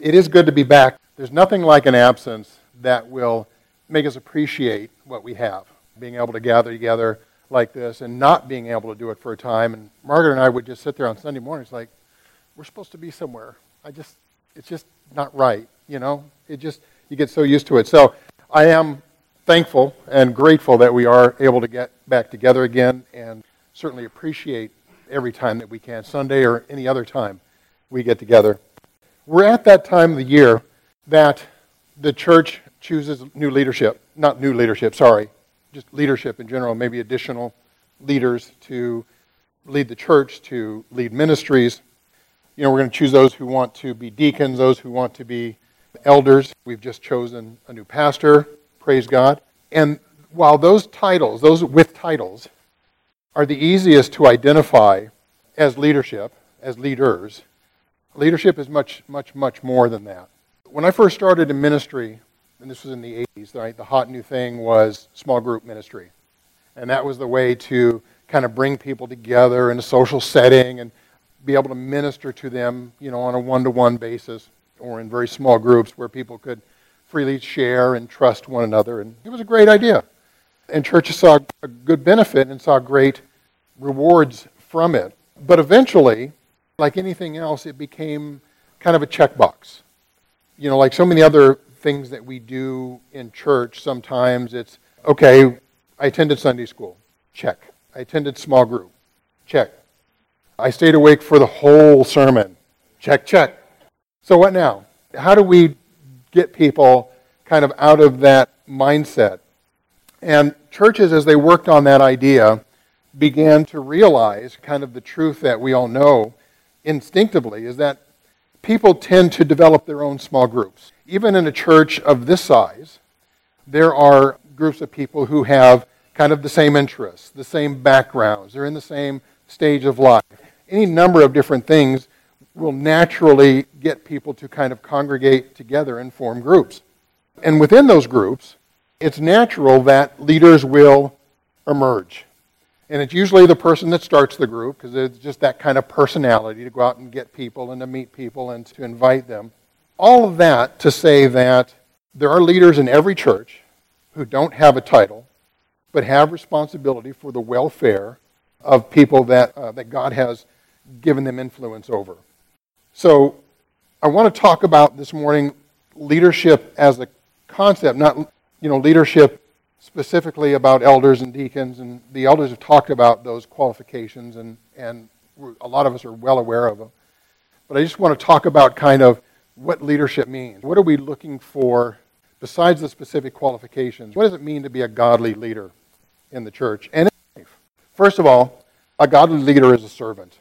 It is good to be back. There's nothing like an absence that will make us appreciate what we have. Being able to gather together like this and not being able to do it for a time. And Margaret and I would just sit there on Sunday mornings like, we're supposed to be somewhere. I just, it's just not right, you know? It just, you get so used to it. So I am thankful and grateful that we are able to get back together again and certainly appreciate every time that we can, Sunday or any other time we get together. We're at that time of the year that the church chooses new leadership. Not new leadership, sorry, just leadership in general, maybe additional leaders to lead the church, to lead ministries. You know, we're going to choose those who want to be deacons, those who want to be elders. We've just chosen a new pastor, praise God. And while those titles, those with titles, are the easiest to identify as leadership, as leaders, leadership is much, much, much more than that. When I first started in ministry, and this was in the 80s, right, the hot new thing was small group ministry. And that was the way to kind of bring people together in a social setting and be able to minister to them, you know, on a one-to-one basis or in very small groups where people could freely share and trust one another. And it was a great idea. And churches saw a good benefit and saw great rewards from it. But eventually, like anything else, it became kind of a checkbox. You know, like so many other things that we do in church, sometimes it's, okay, I attended Sunday school. Check. I attended small group. Check. I stayed awake for the whole sermon. Check, check. So what now? How do we get people kind of out of that mindset? And churches, as they worked on that idea, began to realize kind of the truth that we all know instinctively is that people tend to develop their own small groups. Even in a church of this size, there are groups of people who have kind of the same interests, the same backgrounds, they're in the same stage of life. Any number of different things will naturally get people to kind of congregate together and form groups. And within those groups, it's natural that leaders will emerge. And it's usually the person that starts the group because it's just that kind of personality to go out and get people and to meet people and to invite them. All of that to say that there are leaders in every church who don't have a title but have responsibility for the welfare of people that, uh, that God has given them influence over. So I want to talk about this morning leadership as a concept, not you know leadership specifically about elders and deacons, and the elders have talked about those qualifications, and, and a lot of us are well aware of them. But I just want to talk about kind of what leadership means. What are we looking for besides the specific qualifications? What does it mean to be a godly leader in the church and in life? First of all, a godly leader is a servant.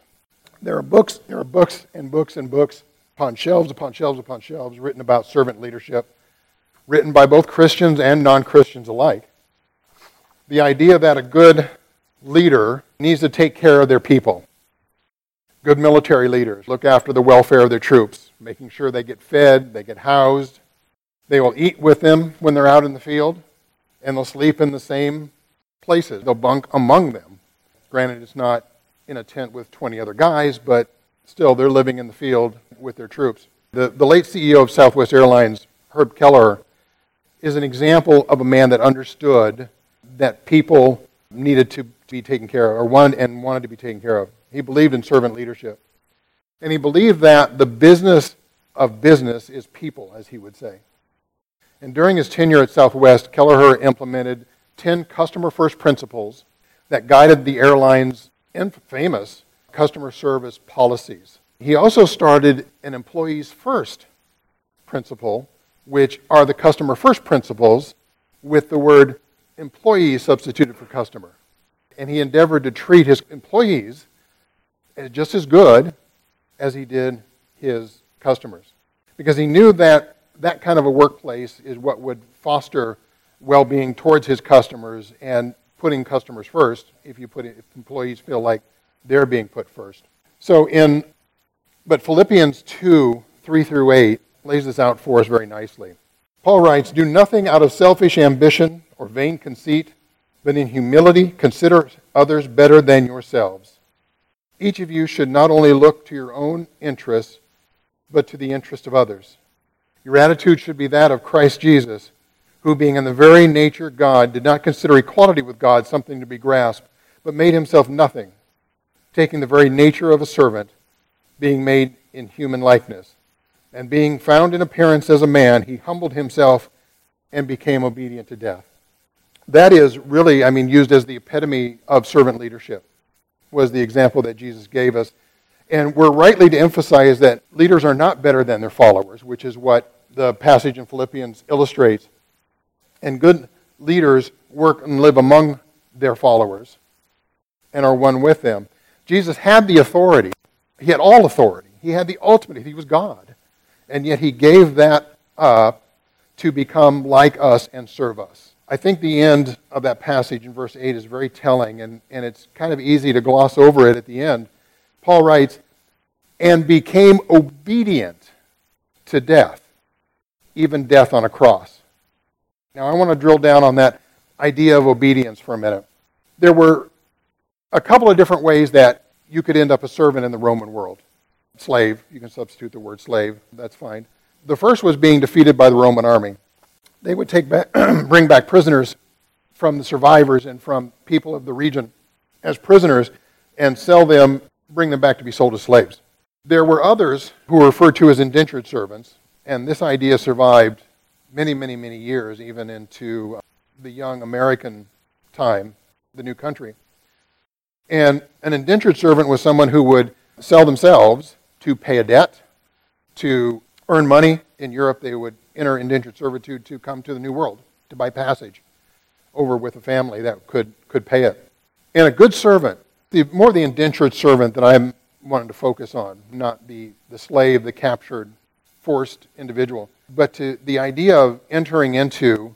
There are books, there are books and books and books upon shelves upon shelves upon shelves written about servant leadership, written by both Christians and non Christians alike the idea that a good leader needs to take care of their people. Good military leaders look after the welfare of their troops, making sure they get fed, they get housed. They will eat with them when they're out in the field, and they'll sleep in the same places. They'll bunk among them. Granted, it's not in a tent with 20 other guys, but still, they're living in the field with their troops. The, the late CEO of Southwest Airlines, Herb Kelleher, is an example of a man that understood that people needed to be taken care of, or wanted and wanted to be taken care of. He believed in servant leadership. And he believed that the business of business is people, as he would say. And during his tenure at Southwest, Kelleher implemented 10 customer first principles that guided the airline's infamous customer service policies. He also started an employees first principle, which are the customer first principles with the word employee substituted for customer. And he endeavored to treat his employees just as good as he did his customers. Because he knew that that kind of a workplace is what would foster well being towards his customers and putting customers first if you put it, if employees feel like they're being put first. So in but Philippians 2, 3 through 8 lays this out for us very nicely. Paul writes, Do nothing out of selfish ambition or vain conceit, but in humility consider others better than yourselves. Each of you should not only look to your own interests, but to the interest of others. Your attitude should be that of Christ Jesus, who, being in the very nature God, did not consider equality with God something to be grasped, but made himself nothing, taking the very nature of a servant, being made in human likeness. And being found in appearance as a man, he humbled himself and became obedient to death. That is really, I mean, used as the epitome of servant leadership, was the example that Jesus gave us. And we're rightly to emphasize that leaders are not better than their followers, which is what the passage in Philippians illustrates. And good leaders work and live among their followers and are one with them. Jesus had the authority. He had all authority. He had the ultimate. He was God. And yet he gave that up to become like us and serve us. I think the end of that passage in verse 8 is very telling, and, and it's kind of easy to gloss over it at the end. Paul writes, and became obedient to death, even death on a cross. Now, I want to drill down on that idea of obedience for a minute. There were a couple of different ways that you could end up a servant in the Roman world. Slave, you can substitute the word slave, that's fine. The first was being defeated by the Roman army. They would take back, bring back prisoners from the survivors and from people of the region as prisoners and sell them, bring them back to be sold as slaves. There were others who were referred to as indentured servants, and this idea survived many, many, many years, even into uh, the young American time, the new country. And an indentured servant was someone who would sell themselves to pay a debt, to earn money. In Europe, they would enter indentured servitude to come to the New World, to buy passage over with a family that could, could pay it. And a good servant, the, more the indentured servant that I'm wanting to focus on, not the, the slave, the captured, forced individual, but to the idea of entering into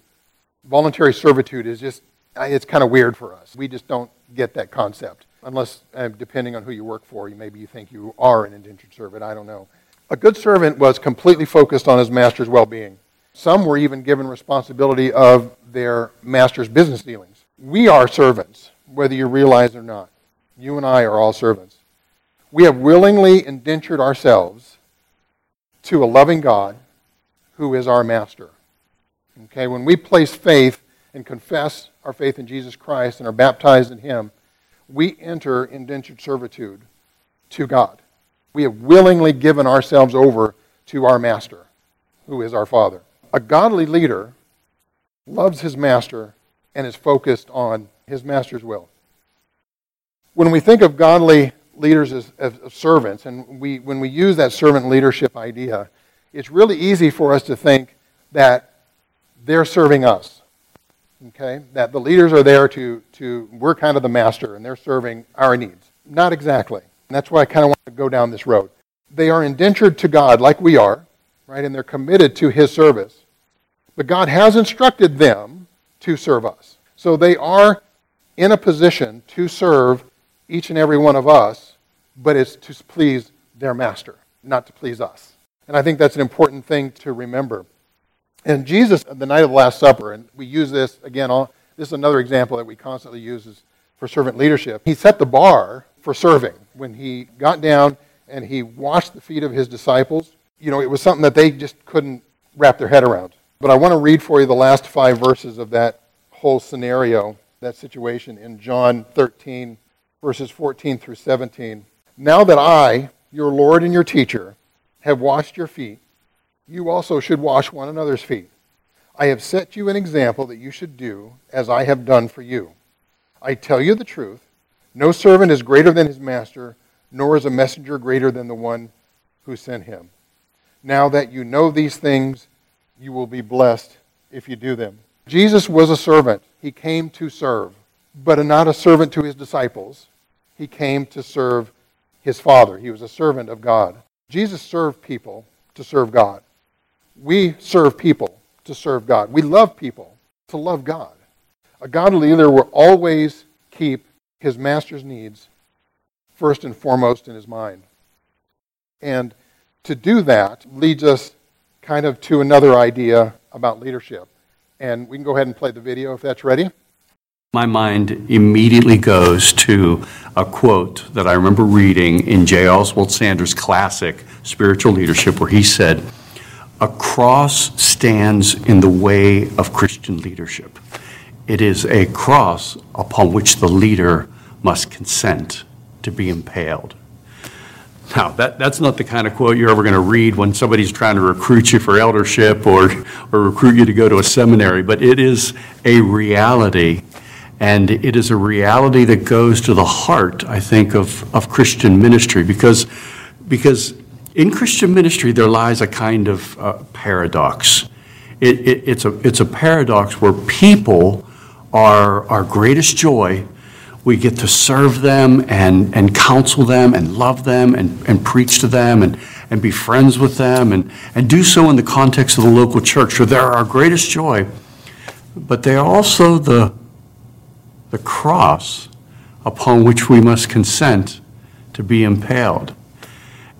voluntary servitude is just, it's kind of weird for us. We just don't get that concept. Unless, uh, depending on who you work for, maybe you think you are an indentured servant. I don't know. A good servant was completely focused on his master's well being. Some were even given responsibility of their master's business dealings. We are servants, whether you realize it or not. You and I are all servants. We have willingly indentured ourselves to a loving God who is our master. Okay, when we place faith and confess our faith in Jesus Christ and are baptized in Him, we enter indentured servitude to God. We have willingly given ourselves over to our master, who is our Father. A godly leader loves his master and is focused on his master's will. When we think of godly leaders as, as, servants, and we, when we use that servant leadership idea, it's really easy for us to think that they're serving us. Okay? That the leaders are there to, to we're kind of the master and they're serving our needs. Not exactly. And that's why I kind of want to go down this road. They are indentured to God like we are, right? And they're committed to His service. But God has instructed them to serve us. So they are in a position to serve each and every one of us, but it's to please their master, not to please us. And I think that's an important thing to remember. And Jesus, the night of the Last Supper, and we use this again, all, this is another example that we constantly use is for servant leadership. He set the bar for serving. When he got down and he washed the feet of his disciples, you know, it was something that they just couldn't wrap their head around. But I want to read for you the last five verses of that whole scenario, that situation in John 13, verses 14 through 17. Now that I, your Lord and your teacher, have washed your feet, you also should wash one another's feet. I have set you an example that you should do as I have done for you. I tell you the truth. No servant is greater than his master, nor is a messenger greater than the one who sent him. Now that you know these things, you will be blessed if you do them. Jesus was a servant. He came to serve, but not a servant to his disciples. He came to serve his Father. He was a servant of God. Jesus served people to serve God. We serve people to serve God. We love people to love God. A godly leader will always keep his master's needs first and foremost in his mind. And to do that leads us kind of to another idea about leadership. And we can go ahead and play the video if that's ready. My mind immediately goes to a quote that I remember reading in J. Oswald Sanders' classic, Spiritual Leadership, where he said, a cross stands in the way of Christian leadership. It is a cross upon which the leader must consent to be impaled. Now, that, that's not the kind of quote you're ever going to read when somebody's trying to recruit you for eldership or, or recruit you to go to a seminary, but it is a reality. And it is a reality that goes to the heart, I think, of, of Christian ministry because, because in Christian ministry there lies a kind of uh, paradox. It, it, it's, a, it's a paradox where people are our greatest joy we get to serve them and, and counsel them and love them and, and preach to them and, and be friends with them and, and do so in the context of the local church. So they're our greatest joy, but they are also the, the cross upon which we must consent to be impaled.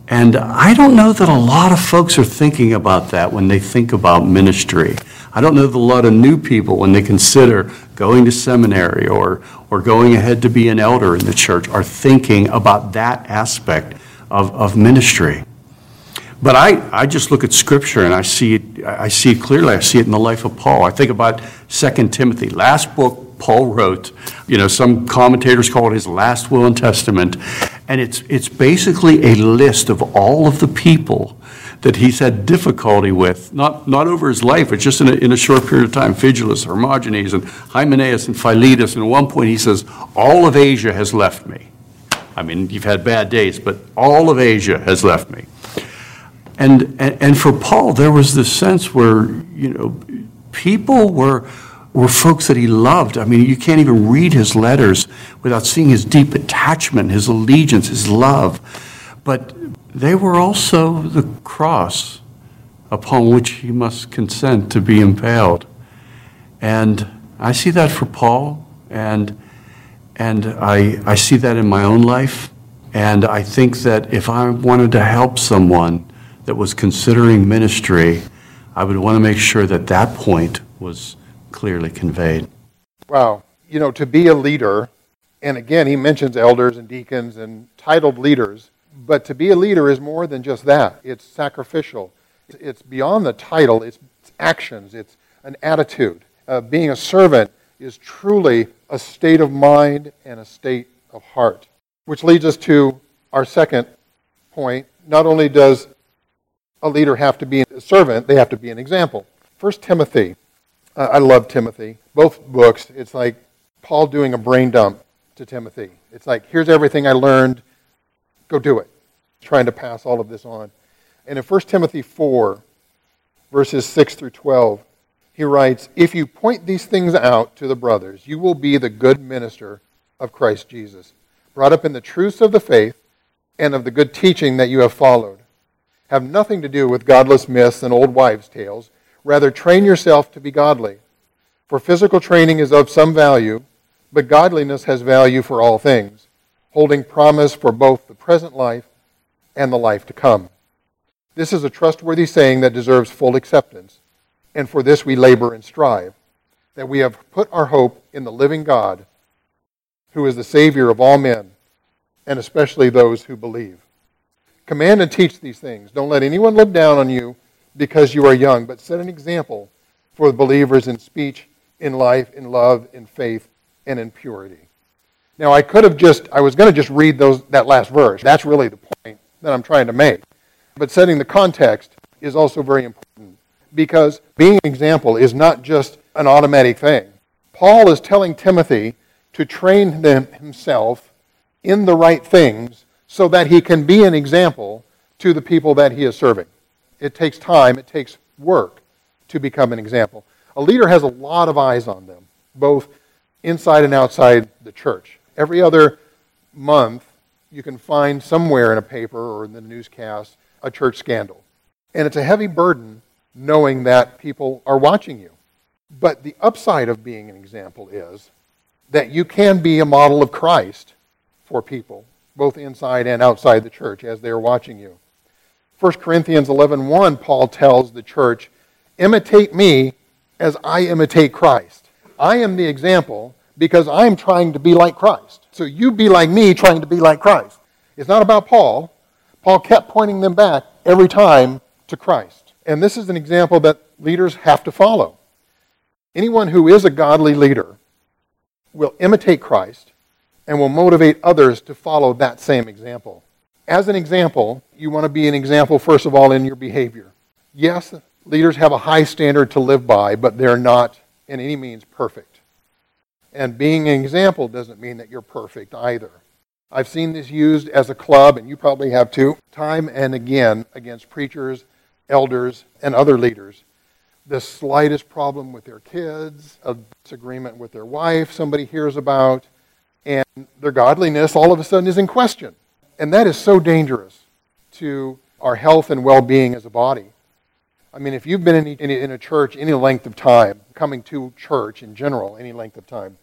And I don't know that a lot of folks are thinking about that when they think about ministry. I don't know that a lot of new people, when they consider going to seminary or, or going ahead to be an elder in the church, are thinking about that aspect of, of ministry. But I, I just look at Scripture and I see, it, I see it clearly. I see it in the life of Paul. I think about 2 Timothy, last book Paul wrote. You know, some commentators call it his last will and testament. And it's, it's basically a list of all of the people that he's had difficulty with, not, not over his life, but just in a, in a short period of time. Phygelus, Hermogenes, and Hymenaeus, and Philetus. And at one point he says, All of Asia has left me. I mean, you've had bad days, but all of Asia has left me. And, and, and for Paul, there was this sense where, you know, people were, were folks that he loved. I mean, you can't even read his letters without seeing his deep attachment, his allegiance, his love. But they were also the cross upon which he must consent to be impaled. And I see that for Paul, and, and I, I see that in my own life. And I think that if I wanted to help someone that was considering ministry, I would want to make sure that that point was clearly conveyed. Wow. You know, to be a leader, and again, he mentions elders and deacons and titled leaders. But to be a leader is more than just that. It's sacrificial. It's beyond the title. It's, actions. It's an attitude. Uh, being a servant is truly a state of mind and a state of heart. Which leads us to our second point. Not only does a leader have to be a servant, they have to be an example. First Timothy. I love Timothy. Both books, it's like Paul doing a brain dump to Timothy. It's like, here's everything I learned Go do it. Trying to pass all of this on. And in 1 Timothy 4, verses 6 through 12, he writes, If you point these things out to the brothers, you will be the good minister of Christ Jesus, brought up in the truths of the faith and of the good teaching that you have followed. Have nothing to do with godless myths and old wives' tales. Rather, train yourself to be godly. For physical training is of some value, but godliness has value for all things holding promise for both the present life and the life to come. This is a trustworthy saying that deserves full acceptance, and for this we labor and strive, that we have put our hope in the living God, who is the Savior of all men, and especially those who believe. Command and teach these things. Don't let anyone look down on you because you are young, but set an example for the believers in speech, in life, in love, in faith, and in purity. Now, I could have just, I was going to just read those, that last verse. That's really the point that I'm trying to make. But setting the context is also very important because being an example is not just an automatic thing. Paul is telling Timothy to train himself in the right things so that he can be an example to the people that he is serving. It takes time, it takes work to become an example. A leader has a lot of eyes on them, both inside and outside the church every other month, you can find somewhere in a paper or in the newscast a church scandal. And it's a heavy burden knowing that people are watching you. But the upside of being an example is that you can be a model of Christ for people, both inside and outside the church, as they are watching you. 1 Corinthians 11.1, Paul tells the church, imitate me as I imitate Christ. I am the example, because I'm trying to be like Christ. So you be like me trying to be like Christ. It's not about Paul. Paul kept pointing them back every time to Christ. And this is an example that leaders have to follow. Anyone who is a godly leader will imitate Christ and will motivate others to follow that same example. As an example, you want to be an example, first of all, in your behavior. Yes, leaders have a high standard to live by, but they're not in any means perfect. And being an example doesn't mean that you're perfect either. I've seen this used as a club, and you probably have too, time and again against preachers, elders, and other leaders. The slightest problem with their kids, a disagreement with their wife, somebody hears about, and their godliness all of a sudden is in question. And that is so dangerous to our health and well being as a body. I mean, if you've been in, in, in, a church any length of time, coming to church in general, any length of time,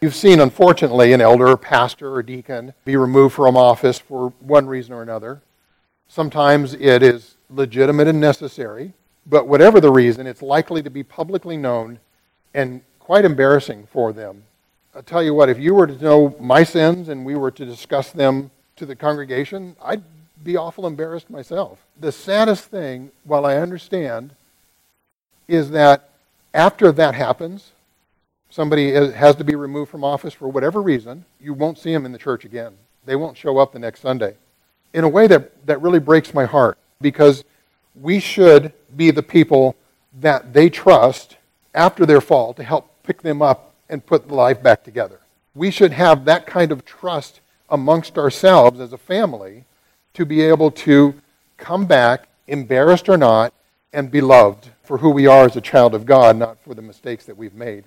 you've seen, unfortunately, an elder, pastor, or deacon be removed from office for one reason or another. Sometimes it is legitimate and necessary, but whatever the reason, it's likely to be publicly known and quite embarrassing for them I'll tell you what, if you were to know my sins and we were to discuss them to the congregation, I'd be awful embarrassed myself. The saddest thing, while I understand, is that after that happens, somebody has to be removed from office for whatever reason, you won't see them in the church again. They won't show up the next Sunday. In a way that, that really breaks my heart because we should be the people that they trust after their fall to help pick them up and put life back together. We should have that kind of trust amongst ourselves as a family to be able to come back, embarrassed or not, and be loved for who we are as a child of God, not for the mistakes that we've made.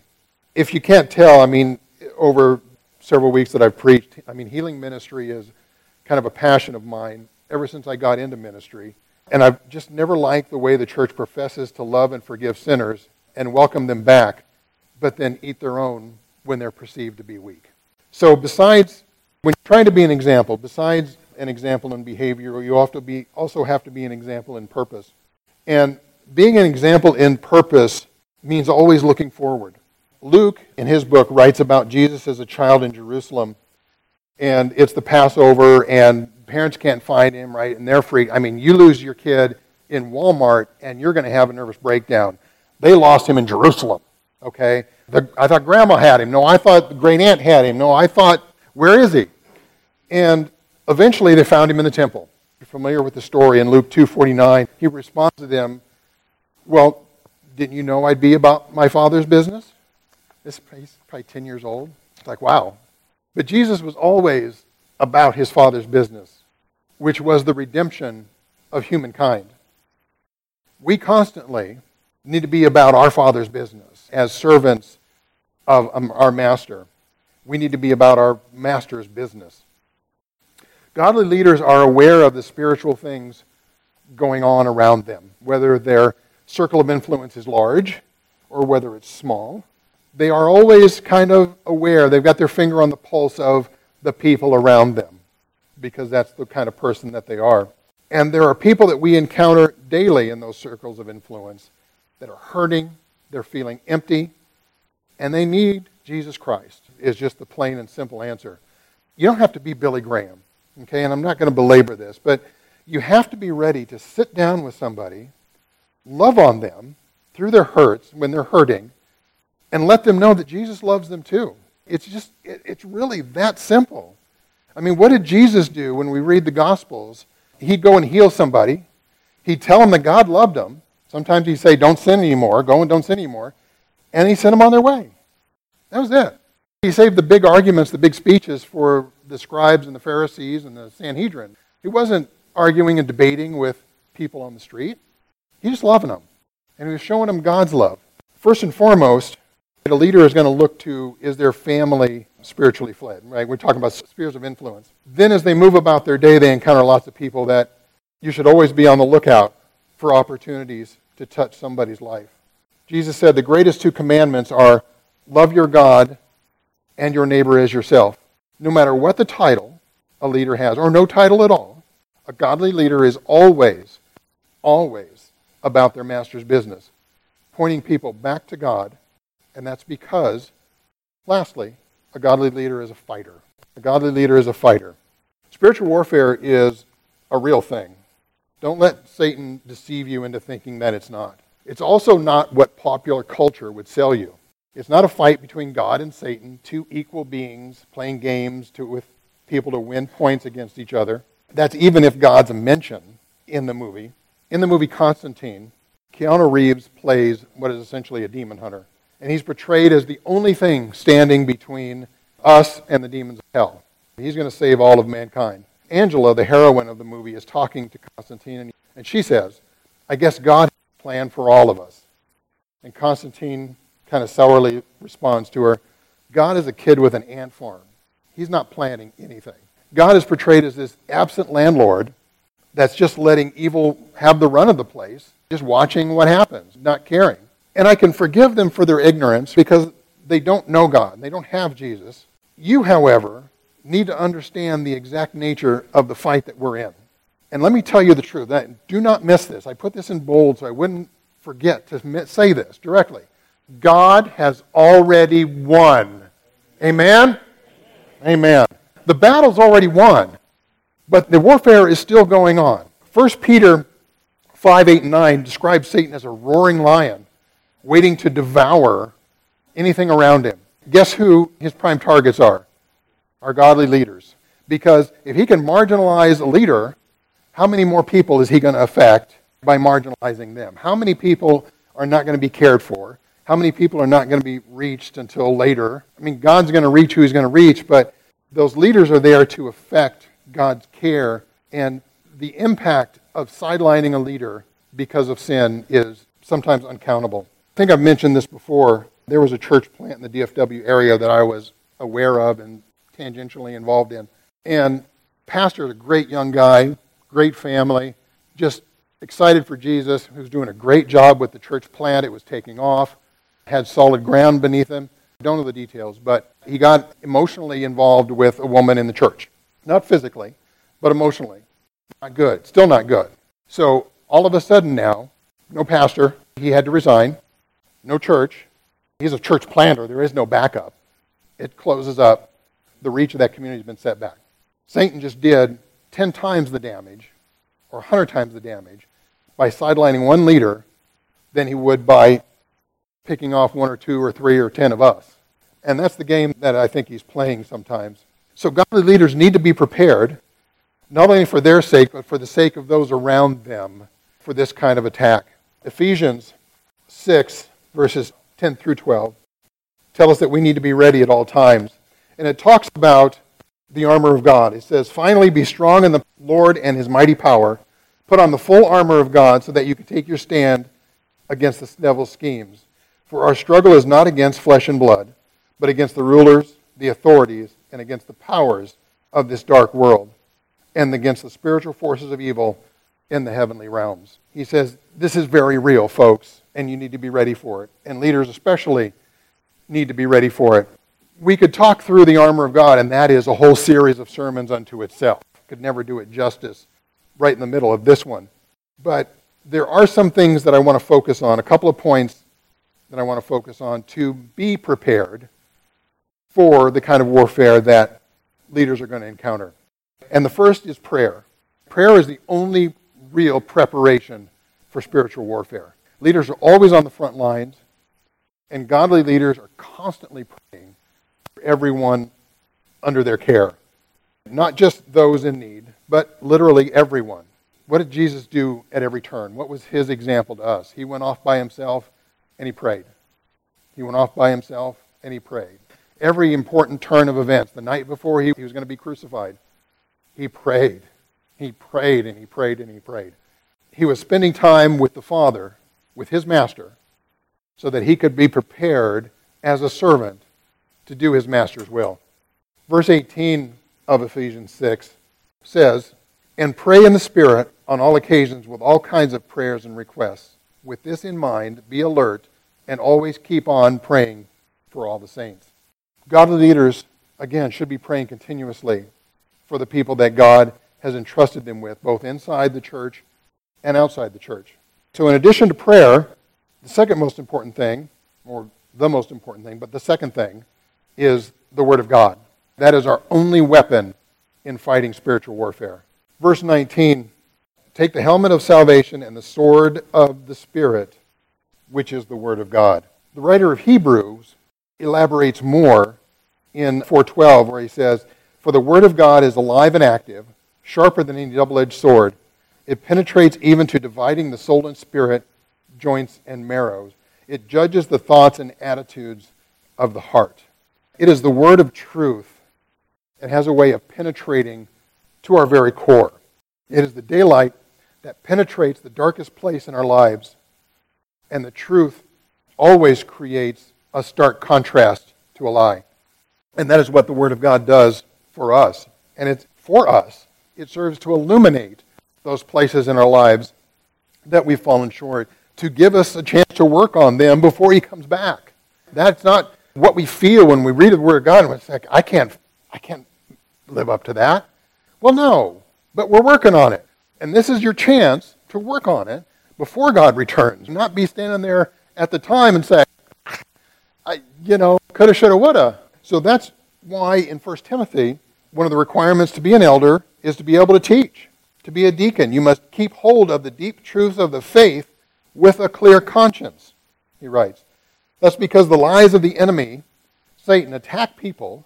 If you can't tell, I mean, over several weeks that I've preached, I mean, healing ministry is kind of a passion of mine ever since I got into ministry. And I've just never liked the way the church professes to love and forgive sinners and welcome them back but then eat their own when they're perceived to be weak. So, besides, when you're trying to be an example, besides an example in behavior, you to be, also have to be an example in purpose. And being an example in purpose means always looking forward. Luke, in his book, writes about Jesus as a child in Jerusalem, and it's the Passover, and parents can't find him, right? And they're freaked. I mean, you lose your kid in Walmart, and you're going to have a nervous breakdown. They lost him in Jerusalem. Okay? The, I thought grandma had him. No, I thought the great aunt had him. No, I thought, where is he? And eventually they found him in the temple. You're familiar with the story in Luke 2.49. He responds to them, well, didn't you know I'd be about my father's business? This, he's probably 10 years old. It's like, wow. But Jesus was always about his father's business, which was the redemption of humankind. We constantly need to be about our father's business as servants of um, our master. We need to be about our master's business. Godly leaders are aware of the spiritual things going on around them, whether their circle of influence is large or whether it's small. They are always kind of aware. They've got their finger on the pulse of the people around them because that's the kind of person that they are. And there are people that we encounter daily in those circles of influence that are hurting, they're feeling empty, and they need Jesus Christ, is just the plain and simple answer. You don't have to be Billy Graham, okay? And I'm not going to belabor this, but you have to be ready to sit down with somebody, love on them through their hurts when they're hurting, and let them know that Jesus loves them too. It's just, it's really that simple. I mean, what did Jesus do when we read the Gospels? He'd go and heal somebody. He'd tell them that God loved them. Sometimes he'd say, Don't sin anymore, go and don't sin anymore. And he sent them on their way. That was it. He saved the big arguments, the big speeches for the scribes and the Pharisees and the Sanhedrin. He wasn't arguing and debating with people on the street. He just loving them. And he was showing them God's love. First and foremost, a leader is going to look to is their family spiritually fled, right? We're talking about spheres of influence. Then as they move about their day, they encounter lots of people that you should always be on the lookout for opportunities to touch somebody's life. Jesus said the greatest two commandments are love your God and your neighbor as yourself. No matter what the title a leader has, or no title at all, a godly leader is always, always about their master's business, pointing people back to God. And that's because, lastly, a godly leader is a fighter. A godly leader is a fighter. Spiritual warfare is a real thing. Don't let Satan deceive you into thinking that it's not. It's also not what popular culture would sell you. It's not a fight between God and Satan, two equal beings playing games to, with people to win points against each other. That's even if God's a mention in the movie. In the movie Constantine, Keanu Reeves plays what is essentially a demon hunter. And he's portrayed as the only thing standing between us and the demons of hell. He's going to save all of mankind. Angela, the heroine of the movie, is talking to Constantine, and she says, I guess God has a plan for all of us. And Constantine kind of sourly responds to her, God is a kid with an ant farm. He's not planning anything. God is portrayed as this absent landlord that's just letting evil have the run of the place, just watching what happens, not caring. And I can forgive them for their ignorance because they don't know God. They don't have Jesus. You, however, need to understand the exact nature of the fight that we're in. And let me tell you the truth. Do not miss this. I put this in bold so I wouldn't forget to say this directly. God has already won. Amen? Amen. The battle's already won, but the warfare is still going on. 1 Peter 5, 8, and 9 describes Satan as a roaring lion waiting to devour anything around him. Guess who his prime targets are? Our godly leaders. Because if he can marginalize a leader, how many more people is he going to affect by marginalizing them? How many people are not going to be cared for? How many people are not going to be reached until later? I mean, God's going to reach who he's going to reach, but those leaders are there to affect God's care. And the impact of sidelining a leader because of sin is sometimes uncountable. I think I've mentioned this before. There was a church plant in the DFW area that I was aware of and tangentially involved in. And pastor is a great young guy, great family, just excited for Jesus, who's doing a great job with the church plant. It was taking off, had solid ground beneath him. Don't know the details, but he got emotionally involved with a woman in the church. Not physically, but emotionally. Not good. Still not good. So all of a sudden now, no pastor. He had to resign no church. He's a church planter. There is no backup. It closes up. The reach of that community has been set back. Satan just did 10 times the damage or 100 times the damage by sidelining one leader than he would by picking off one or two or three or 10 of us. And that's the game that I think he's playing sometimes. So godly leaders need to be prepared, not only for their sake, but for the sake of those around them for this kind of attack. Ephesians 6 verses 10 through 12, tell us that we need to be ready at all times. And it talks about the armor of God. It says, Finally, be strong in the Lord and his mighty power. Put on the full armor of God so that you can take your stand against the devil's schemes. For our struggle is not against flesh and blood, but against the rulers, the authorities, and against the powers of this dark world, and against the spiritual forces of evil in the heavenly realms. He says, This is very real, folks and you need to be ready for it. And leaders, especially, need to be ready for it. We could talk through the armor of God, and that is a whole series of sermons unto itself. Could never do it justice right in the middle of this one. But there are some things that I want to focus on, a couple of points that I want to focus on to be prepared for the kind of warfare that leaders are going to encounter. And the first is prayer. Prayer is the only real preparation for spiritual warfare. Leaders are always on the front lines, and godly leaders are constantly praying everyone under their care. Not just those in need, but literally everyone. What did Jesus do at every turn? What was his example to us? He went off by himself and he prayed. He went off by himself and he prayed. Every important turn of events, the night before he, he was going to be crucified, he prayed. He prayed and he prayed and he prayed. He was spending time with the Father with his master so that he could be prepared as a servant to do his master's will. Verse 18 of Ephesians 6 says, And pray in the Spirit on all occasions with all kinds of prayers and requests. With this in mind, be alert and always keep on praying for all the saints. Godly leaders, again, should be praying continuously for the people that God has entrusted them with, both inside the church and outside the church. So, in addition to prayer, the second most important thing, or the most important thing, but the second thing, is the Word of God. That is our only weapon in fighting spiritual warfare. Verse 19 take the helmet of salvation and the sword of the Spirit, which is the Word of God. The writer of Hebrews elaborates more in 412, where he says, For the Word of God is alive and active, sharper than any double edged sword. It penetrates even to dividing the soul and spirit, joints and marrows. It judges the thoughts and attitudes of the heart. It is the Word of truth. It has a way of penetrating to our very core. It is the daylight that penetrates the darkest place in our lives. And the truth always creates a stark contrast to a lie. And that is what the Word of God does for us. And it's for us. It serves to illuminate those places in our lives that we've fallen short, to give us a chance to work on them before He comes back. That's not what we feel when we read the Word of God and it's like, I can't, I can't live up to that. Well, no, but we're working on it. And this is your chance to work on it before God returns. Not be standing there at the time and say, I, you know, coulda, shoulda, woulda. So that's why in 1 Timothy, one of the requirements to be an elder is to be able to teach. To be a deacon, you must keep hold of the deep truths of the faith with a clear conscience, he writes. That's because the lies of the enemy, Satan, attack people,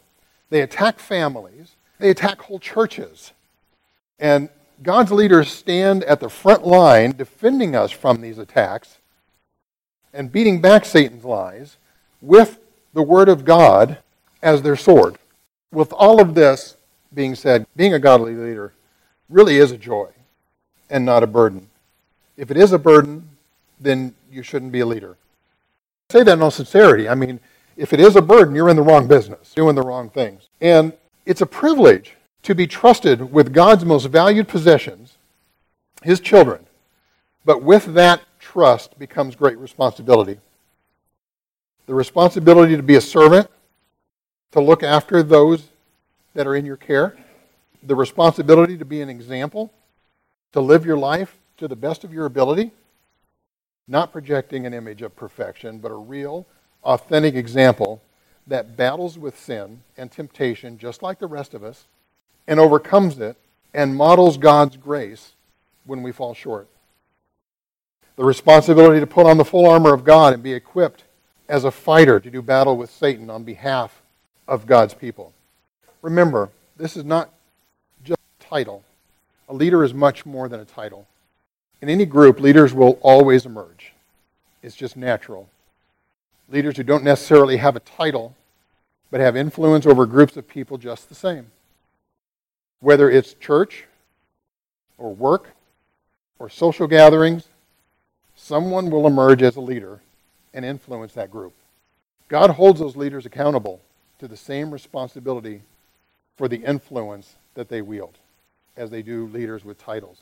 they attack families, they attack whole churches. And God's leaders stand at the front line defending us from these attacks and beating back Satan's lies with the Word of God as their sword. With all of this being said, being a godly leader really is a joy and not a burden. If it is a burden, then you shouldn't be a leader. Say that in all sincerity. I mean, if it is a burden, you're in the wrong business, doing the wrong things. And it's a privilege to be trusted with God's most valued possessions, his children. But with that trust becomes great responsibility. The responsibility to be a servant, to look after those that are in your care, the responsibility to be an example, to live your life to the best of your ability, not projecting an image of perfection, but a real, authentic example that battles with sin and temptation just like the rest of us and overcomes it and models God's grace when we fall short. The responsibility to put on the full armor of God and be equipped as a fighter to do battle with Satan on behalf of God's people. Remember, this is not just a title. A leader is much more than a title. In any group, leaders will always emerge. It's just natural. Leaders who don't necessarily have a title, but have influence over groups of people just the same. Whether it's church or work or social gatherings, someone will emerge as a leader and influence that group. God holds those leaders accountable to the same responsibility for the influence that they wield as they do leaders with titles.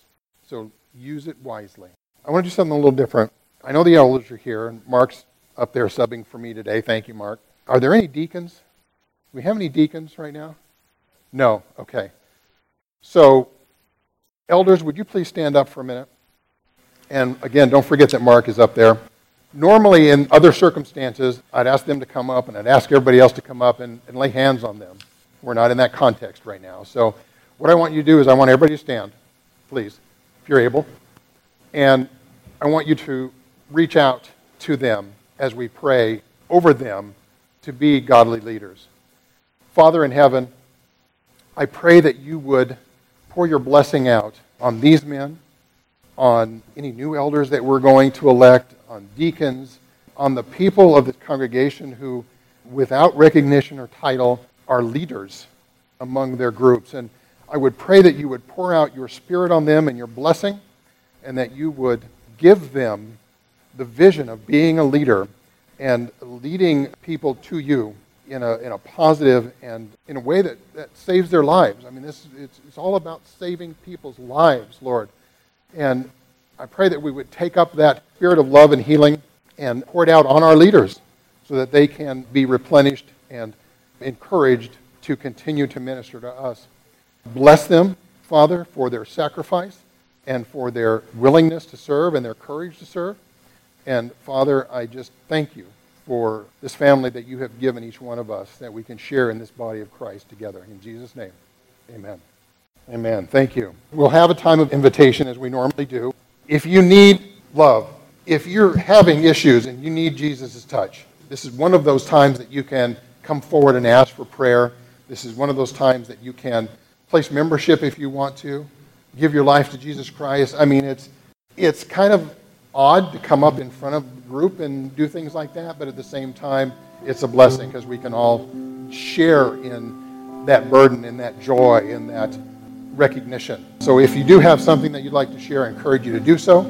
So use it wisely. I want to do something a little different. I know the elders are here, and Mark's up there subbing for me today. Thank you, Mark. Are there any deacons? Do we have any deacons right now? No. Okay. So, elders, would you please stand up for a minute? And again, don't forget that Mark is up there. Normally, in other circumstances, I'd ask them to come up and I'd ask everybody else to come up and, and lay hands on them. We're not in that context right now. So, what I want you to do is I want everybody to stand, please, if you're able. And I want you to reach out to them as we pray over them to be godly leaders. Father in heaven, I pray that you would pour your blessing out on these men, on any new elders that we're going to elect, on deacons, on the people of the congregation who, without recognition or title, are leaders among their groups. And I would pray that you would pour out your spirit on them and your blessing, and that you would give them the vision of being a leader and leading people to you in a, in a positive and in a way that, that saves their lives. I mean, this, it's, it's all about saving people's lives, Lord. And I pray that we would take up that spirit of love and healing and pour it out on our leaders so that they can be replenished and encouraged to continue to minister to us. Bless them, Father, for their sacrifice and for their willingness to serve and their courage to serve. And Father, I just thank you for this family that you have given each one of us that we can share in this body of Christ together. In Jesus' name, amen. Amen. Thank you. We'll have a time of invitation as we normally do. If you need love, if you're having issues and you need Jesus' touch, this is one of those times that you can come forward and ask for prayer. This is one of those times that you can place membership if you want to, give your life to Jesus Christ. I mean, it's, it's kind of odd to come up in front of the group and do things like that, but at the same time, it's a blessing because we can all share in that burden and that joy and that recognition. So if you do have something that you'd like to share, I encourage you to do so.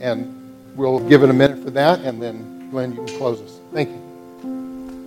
And we'll give it a minute for that, and then Glenn, you can close us. Thank you.